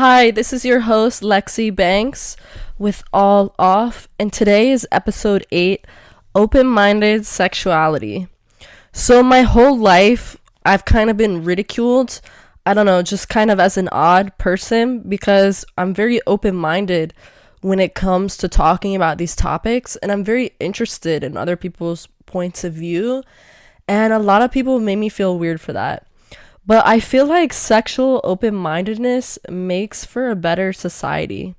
Hi, this is your host, Lexi Banks, with All Off, and today is episode 8 Open Minded Sexuality. So, my whole life, I've kind of been ridiculed. I don't know, just kind of as an odd person because I'm very open minded when it comes to talking about these topics, and I'm very interested in other people's points of view. And a lot of people made me feel weird for that. But I feel like sexual open mindedness makes for a better society.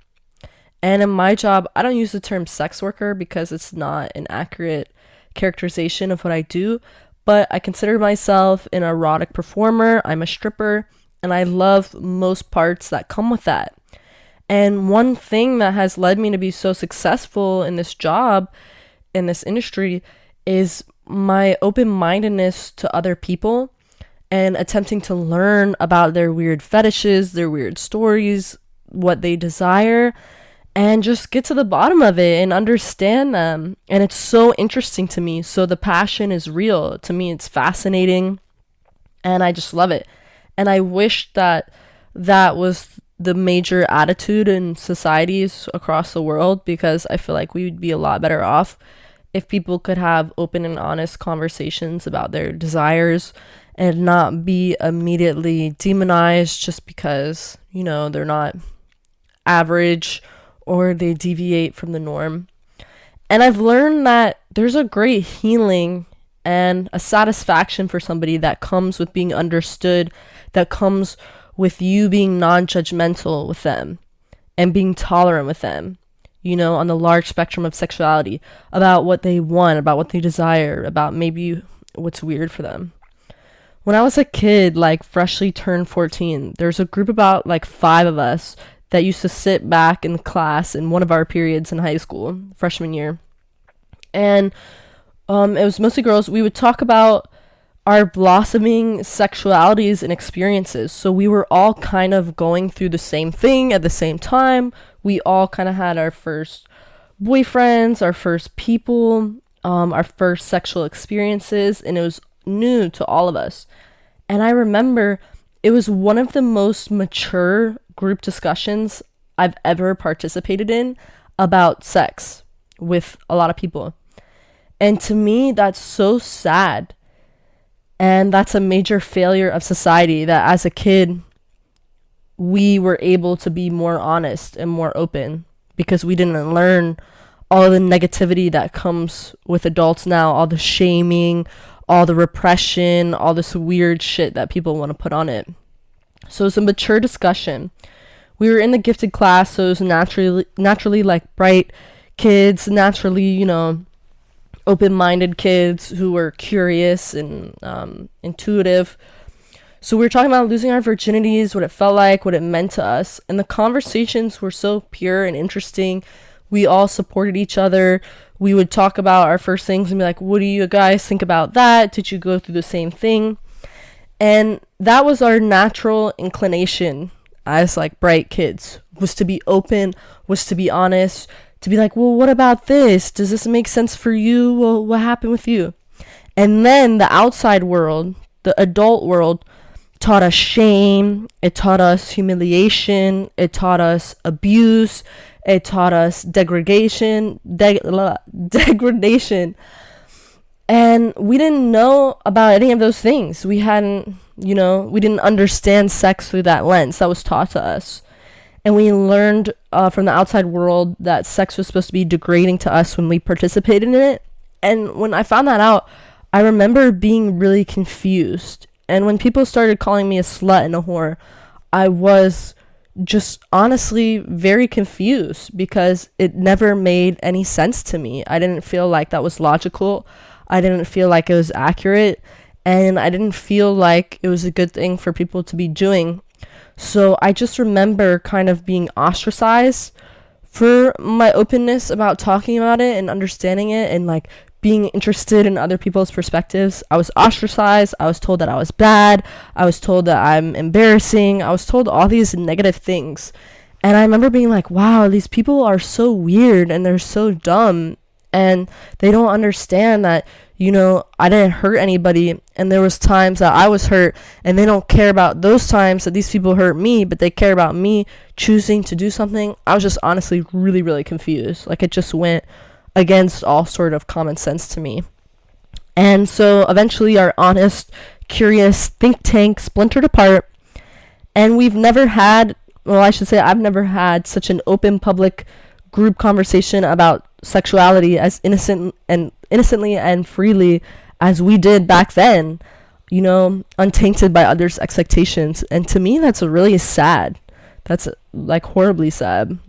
And in my job, I don't use the term sex worker because it's not an accurate characterization of what I do, but I consider myself an erotic performer. I'm a stripper, and I love most parts that come with that. And one thing that has led me to be so successful in this job, in this industry, is my open mindedness to other people and attempting to learn about their weird fetishes, their weird stories, what they desire, and just get to the bottom of it and understand them. And it's so interesting to me. So the passion is real. To me, it's fascinating and I just love it. And I wish that that was the major attitude in societies across the world because I feel like we would be a lot better off if people could have open and honest conversations about their desires and not be immediately demonized just because, you know, they're not average or they deviate from the norm. And I've learned that there's a great healing and a satisfaction for somebody that comes with being understood, that comes with you being non judgmental with them and being tolerant with them, you know, on the large spectrum of sexuality, about what they want, about what they desire, about maybe what's weird for them. When I was a kid, like freshly turned 14, there's a group about like five of us that used to sit back in class in one of our periods in high school, freshman year. And um, it was mostly girls. We would talk about our blossoming sexualities and experiences. So we were all kind of going through the same thing at the same time. We all kind of had our first boyfriends, our first people, um, our first sexual experiences, and it was new to all of us. And I remember it was one of the most mature group discussions I've ever participated in about sex with a lot of people. And to me, that's so sad. And that's a major failure of society that as a kid, we were able to be more honest and more open because we didn't learn all the negativity that comes with adults now, all the shaming, all the repression, all this weird shit that people want to put on it. So it's a mature discussion. We were in the gifted class, so it was naturally naturally like bright kids, naturally, you know, open-minded kids who were curious and um, intuitive. So we were talking about losing our virginities, what it felt like, what it meant to us, and the conversations were so pure and interesting. We all supported each other. We would talk about our first things and be like, "What do you guys think about that? Did you go through the same thing?" And that was our natural inclination as like bright kids was to be open, was to be honest, to be like, well, what about this? Does this make sense for you? Well, what happened with you? And then the outside world, the adult world, taught us shame, it taught us humiliation, it taught us abuse, it taught us degradation, de- degradation. And we didn't know about any of those things. We hadn't, you know, we didn't understand sex through that lens that was taught to us and we learned uh, from the outside world that sex was supposed to be degrading to us when we participated in it. And when I found that out, I remember being really confused. And when people started calling me a slut and a whore, I was just honestly very confused because it never made any sense to me. I didn't feel like that was logical. I didn't feel like it was accurate. And I didn't feel like it was a good thing for people to be doing so I just remember kind of being ostracized for my openness about talking about it and understanding it and like being interested in other people's perspectives. I was ostracized. I was told that I was bad. I was told that I'm embarrassing. I was told all these negative things. And I remember being like, wow, these people are so weird and they're so dumb. And they don't understand that you know, I didn't hurt anybody and there was times that I was hurt and they don't care about those times that these people hurt me, but they care about me choosing to do something. I was just honestly really really confused. Like it just went against all sort of common sense to me. And so eventually our honest, curious think tank splintered apart and we've never had well, I should say I've never had such an open public group conversation about sexuality as innocent and innocently and freely as we did back then you know untainted by others expectations. And to me that's really sad. That's like horribly sad.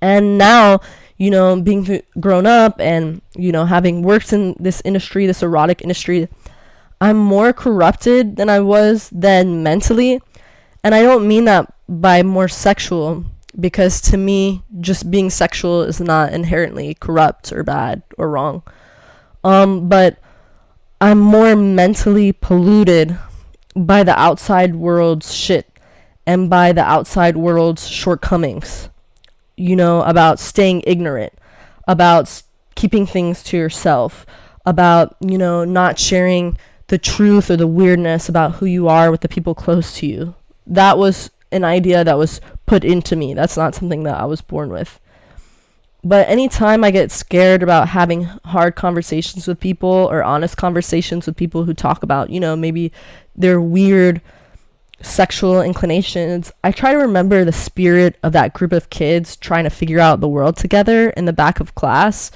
And now you know being th- grown up and you know having worked in this industry this erotic industry i'm more corrupted than i was then mentally and i don't mean that by more sexual because to me, just being sexual is not inherently corrupt or bad or wrong. Um, but I'm more mentally polluted by the outside world's shit and by the outside world's shortcomings. You know, about staying ignorant, about keeping things to yourself, about, you know, not sharing the truth or the weirdness about who you are with the people close to you. That was an idea that was put into me. That's not something that I was born with. But anytime I get scared about having hard conversations with people or honest conversations with people who talk about, you know, maybe their weird sexual inclinations, I try to remember the spirit of that group of kids trying to figure out the world together in the back of class.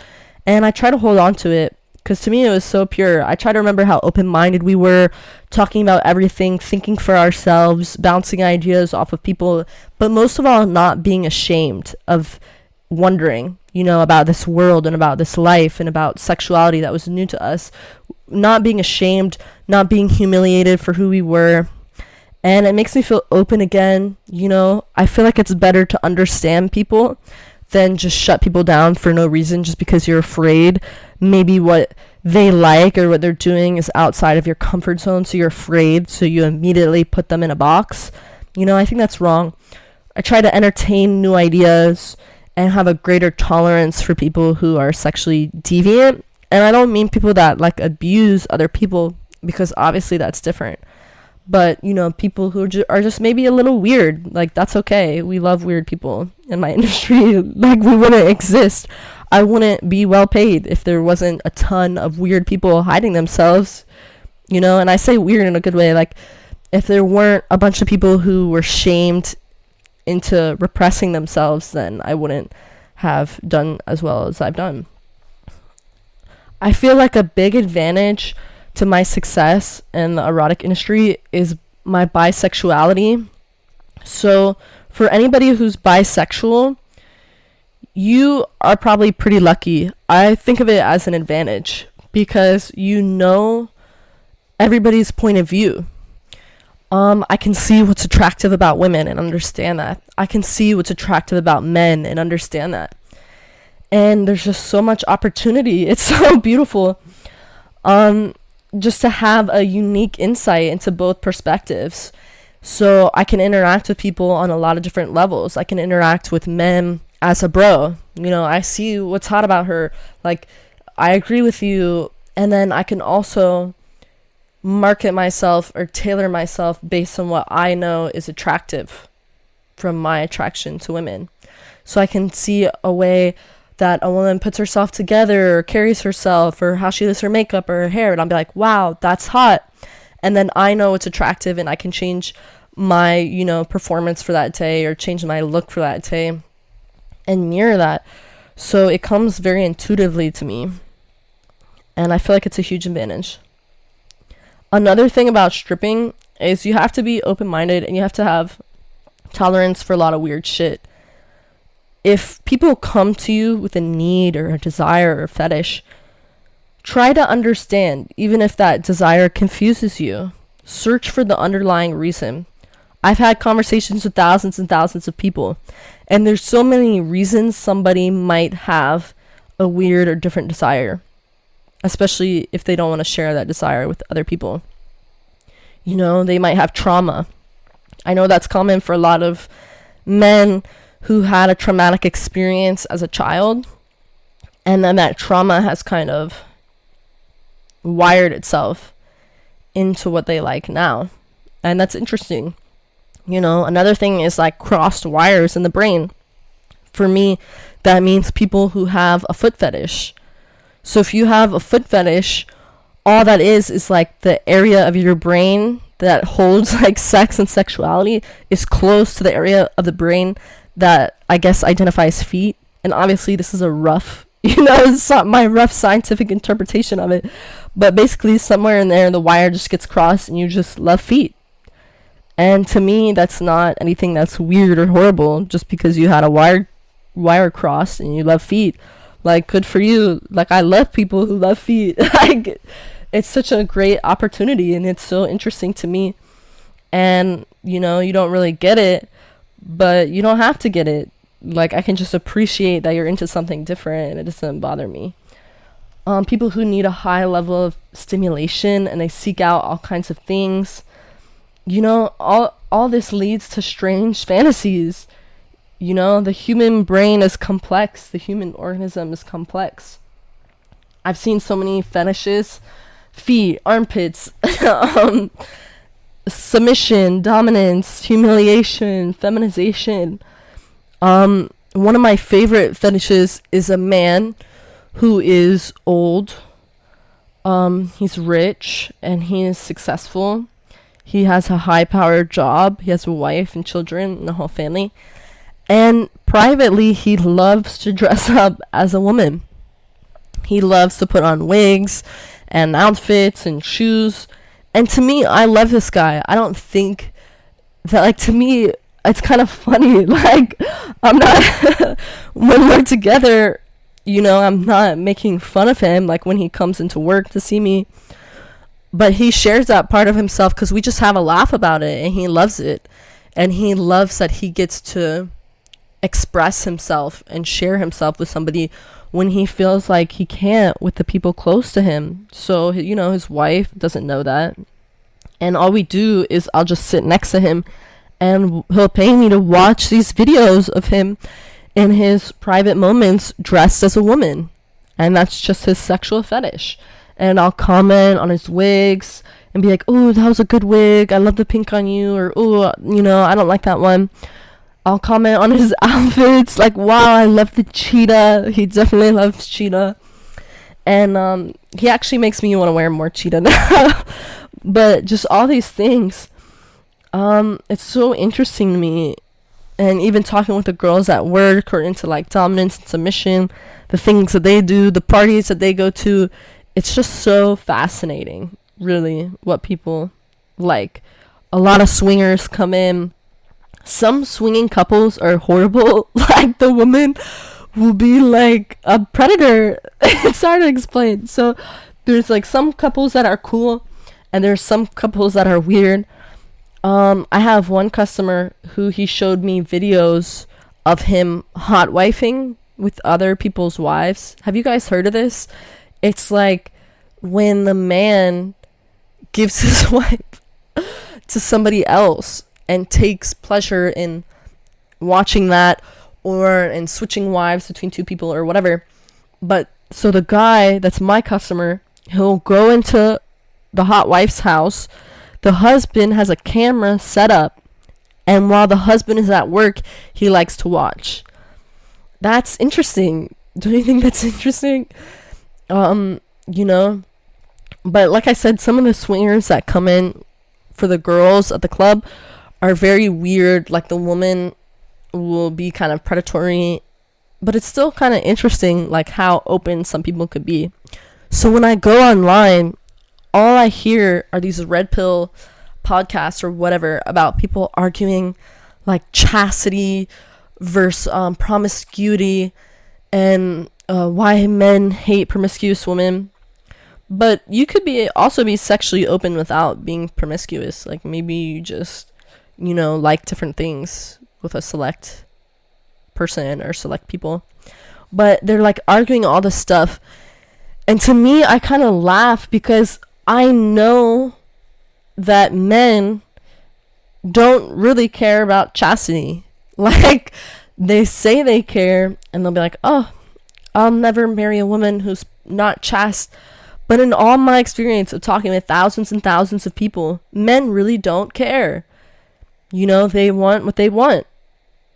And I try to hold on to it because to me it was so pure. I try to remember how open minded we were, talking about everything, thinking for ourselves, bouncing ideas off of people, but most of all, not being ashamed of wondering, you know, about this world and about this life and about sexuality that was new to us. Not being ashamed, not being humiliated for who we were. And it makes me feel open again. You know, I feel like it's better to understand people than just shut people down for no reason just because you're afraid. Maybe what they like or what they're doing is outside of your comfort zone so you're afraid so you immediately put them in a box. You know i think that's wrong. I try to entertain new ideas and have a greater tolerance for people who are sexually deviant. And i don't mean people that like abuse other people because obviously that's different but you know people who ju- are just maybe a little weird. Like that's okay. We love weird people in my industry. Like we wouldn't exist. I wouldn't be well paid if there wasn't a ton of weird people hiding themselves you know? And i say weird in a good way. Like if there weren't a bunch of people who were shamed into repressing themselves then i wouldn't have done as well as i've done. I feel like a big advantage to my success in the erotic industry is my bisexuality. So, for anybody who's bisexual, you are probably pretty lucky. I think of it as an advantage because you know everybody's point of view. Um, I can see what's attractive about women and understand that. I can see what's attractive about men and understand that. And there's just so much opportunity. It's so beautiful. Um, just to have a unique insight into both perspectives. So I can interact with people on a lot of different levels. I can interact with men as a bro. You know, I see what's hot about her. Like, I agree with you. And then I can also market myself or tailor myself based on what I know is attractive from my attraction to women. So I can see a way that a woman puts herself together or carries herself or how she does her makeup or her hair and I'll be like, "Wow, that's hot." And then I know it's attractive and I can change my, you know, performance for that day or change my look for that day and mirror that. So it comes very intuitively to me. And I feel like it's a huge advantage. Another thing about stripping is you have to be open minded and you have to have tolerance for a lot of weird shit if people come to you with a need or a desire or fetish, try to understand, even if that desire confuses you. Search for the underlying reason. I've had conversations with thousands and thousands of people, and there's so many reasons somebody might have a weird or different desire, especially if they don't want to share that desire with other people. You know, they might have trauma. I know that's common for a lot of men who had a traumatic experience as a child and then that trauma has kind of wired itself into what they like now. And that's interesting. You know, another thing is like crossed wires in the brain. For me, that means people who have a foot fetish. So if you have a foot fetish, all that is is like the area of your brain that holds like sex and sexuality is close to the area of the brain that I guess identifies feet. And obviously, this is a rough, you know, it's not my rough scientific interpretation of it. But basically, somewhere in there, the wire just gets crossed and you just love feet. And to me, that's not anything that's weird or horrible just because you had a wire wire crossed and you love feet. Like, good for you. Like, I love people who love feet. like, it's such a great opportunity and it's so interesting to me. And, you know, you don't really get it, but you don't have to get it. Like, I can just appreciate that you're into something different and it doesn't bother me. Um, people who need a high level of stimulation and they seek out all kinds of things. You know, all all this leads to strange fantasies. You know, the human brain is complex. The human organism is complex. I've seen so many fetishes feet, armpits, um, submission, dominance, humiliation, feminization. Um, one of my favorite fetishes is a man who is old. Um, he's rich and he is successful. He has a high powered job. He has a wife and children and a whole family. And privately, he loves to dress up as a woman. He loves to put on wigs and outfits and shoes. And to me, I love this guy. I don't think that, like, to me, it's kind of funny. Like, I'm not, when we're together, you know, I'm not making fun of him, like, when he comes into work to see me. But he shares that part of himself because we just have a laugh about it and he loves it. And he loves that he gets to express himself and share himself with somebody when he feels like he can't with the people close to him. So, you know, his wife doesn't know that. And all we do is I'll just sit next to him and he'll pay me to watch these videos of him in his private moments dressed as a woman. And that's just his sexual fetish. And I'll comment on his wigs and be like, oh, that was a good wig. I love the pink on you. Or, oh, you know, I don't like that one. I'll comment on his outfits. Like, wow, I love the cheetah. He definitely loves cheetah. And um, he actually makes me want to wear more cheetah now. but just all these things. Um, it's so interesting to me. And even talking with the girls at work or into like dominance and submission, the things that they do, the parties that they go to, it's just so fascinating, really, what people like. A lot of swingers come in some swinging couples are horrible. like the woman will be like a predator. it's hard to explain. So there's like some couples that are cool and there's some couples that are weird. Um, I have one customer who he showed me videos of him hot wifing with other people's wives. Have you guys heard of this? It's like when the man gives his wife to somebody else and takes pleasure in watching that or in switching wives between two people or whatever. But so the guy that's my customer, he'll go into the hot wife's house. The husband has a camera set up, and while the husband is at work, he likes to watch. That's interesting. Don't you think that's interesting? Um, you know, but like I said, some of the swingers that come in for the girls at the club are very weird. Like the woman will be kind of predatory, but it's still kind of interesting, like how open some people could be. So when I go online, all I hear are these red pill podcasts or whatever about people arguing like chastity versus um, promiscuity and uh, why men hate promiscuous women. But you could be also be sexually open without being promiscuous. Like maybe you just you know, like different things with a select person or select people. But they're like arguing all this stuff. And to me, I kind of laugh because I know that men don't really care about chastity. Like, they say they care, and they'll be like, oh, I'll never marry a woman who's not chaste. But in all my experience of talking with thousands and thousands of people, men really don't care. You know, they want what they want.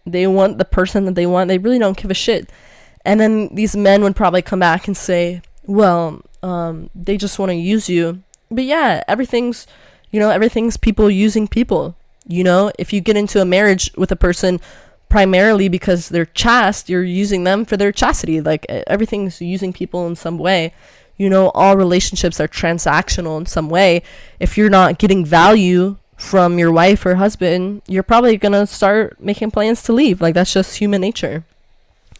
They want the person that they want. They really don't give a shit. And then these men would probably come back and say, well, um, they just want to use you. But yeah, everything's, you know, everything's people using people. You know, if you get into a marriage with a person primarily because they're chaste, you're using them for their chastity. Like everything's using people in some way. You know, all relationships are transactional in some way. If you're not getting value from your wife or husband, you're probably going to start making plans to leave. Like that's just human nature.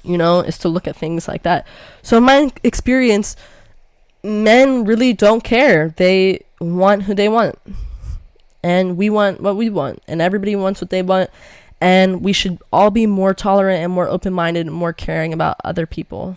You know, is to look at things like that. So in my experience, men really don't care. They want who they want. And we want what we want. And everybody wants what they want and we should all be more tolerant and more open minded and more caring about other people.